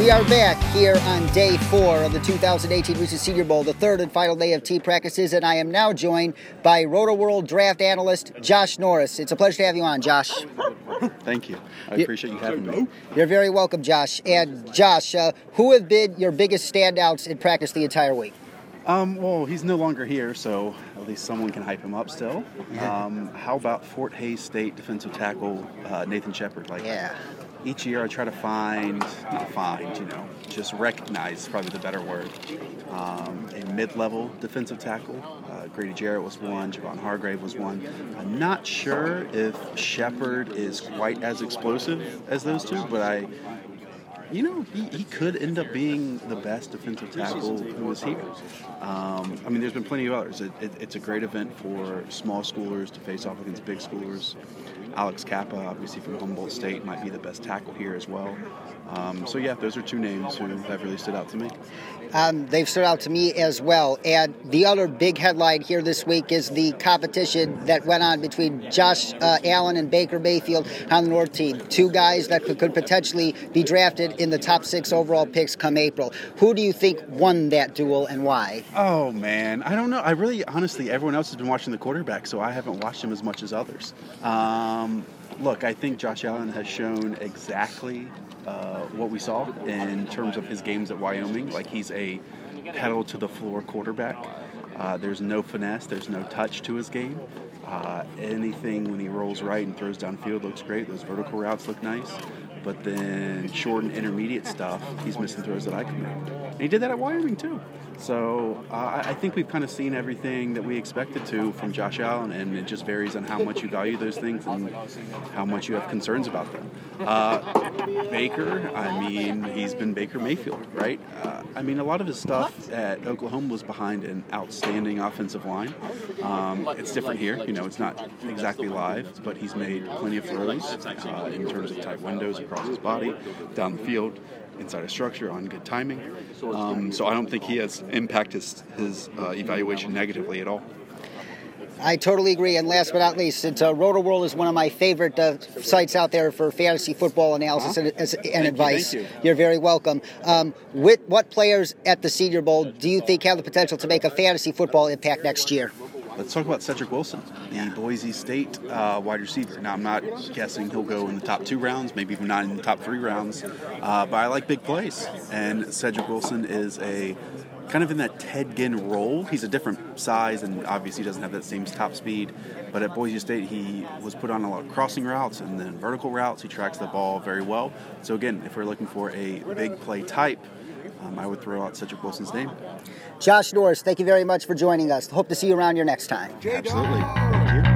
We are back here on day four of the 2018 Reese's Senior Bowl, the third and final day of team practices, and I am now joined by Roto World draft analyst Josh Norris. It's a pleasure to have you on, Josh. Thank you. I appreciate you having me. You're very welcome, Josh. And Josh, uh, who have been your biggest standouts in practice the entire week? Um, well, he's no longer here, so at least someone can hype him up still. Um, how about Fort Hays State defensive tackle uh, Nathan Shepard? Like, Yeah. Each year I try to find, not find, you know, just recognize, probably the better word, um, a mid-level defensive tackle. Uh, Grady Jarrett was one, Javon Hargrave was one. I'm not sure if Shepard is quite as explosive as those two, but I, you know, he, he could end up being the best defensive tackle who is here. Um, I mean, there's been plenty of others. It, it, it's a great event for small schoolers to face off against big schoolers. Alex Cappa, obviously from Humboldt State, might be the best tackle here as well. Um, so yeah, those are two names who have really stood out to me. Um, they've stood out to me as well. And the other big headline here this week is the competition that went on between Josh uh, Allen and Baker Mayfield on the North team. Two guys that could, could potentially be drafted in the top six overall picks come April. Who do you think won that duel and why? Oh man, I don't know. I really, honestly, everyone else has been watching the quarterback, so I haven't watched him as much as others. Um, look, I think Josh Allen has shown exactly uh, what we saw in terms of his games at Wyoming. Like he's a pedal to the floor quarterback. Uh, there's no finesse. There's no touch to his game. Uh, anything when he rolls right and throws downfield looks great. Those vertical routes look nice. But then short and intermediate stuff, he's missing throws that I can make. And he did that at Wyoming too. So uh, I think we've kind of seen everything that we expected to from Josh Allen, and it just varies on how much you value those things and how much you have concerns about them. Uh, Baker, I mean, he's been Baker Mayfield, right? Uh, I mean, a lot of his stuff at Oklahoma was behind an outstanding offensive line. Um, it's different here, you know, it's not exactly live, but he's made plenty of throws uh, in terms of tight windows across his body, down the field, inside a structure, on good timing. Um, so I don't think he has impacted his, his uh, evaluation negatively at all. I totally agree. And last but not least, since uh, Roto World is one of my favorite uh, sites out there for fantasy football analysis and, as- and advice, thank you. are very welcome. Um, with what players at the Senior Bowl do you think have the potential to make a fantasy football impact next year? Let's talk about Cedric Wilson, the Boise State uh, wide receiver. Now, I'm not guessing he'll go in the top two rounds, maybe even not in the top three rounds, uh, but I like big plays. And Cedric Wilson is a kind of in that Ted Ginn role. He's a different size and obviously doesn't have that same top speed. But at Boise State, he was put on a lot of crossing routes and then vertical routes. He tracks the ball very well. So, again, if we're looking for a big play type, um, I would throw out Cedric Wilson's name. Josh Norris, thank you very much for joining us. Hope to see you around here next time. Absolutely. Thank you.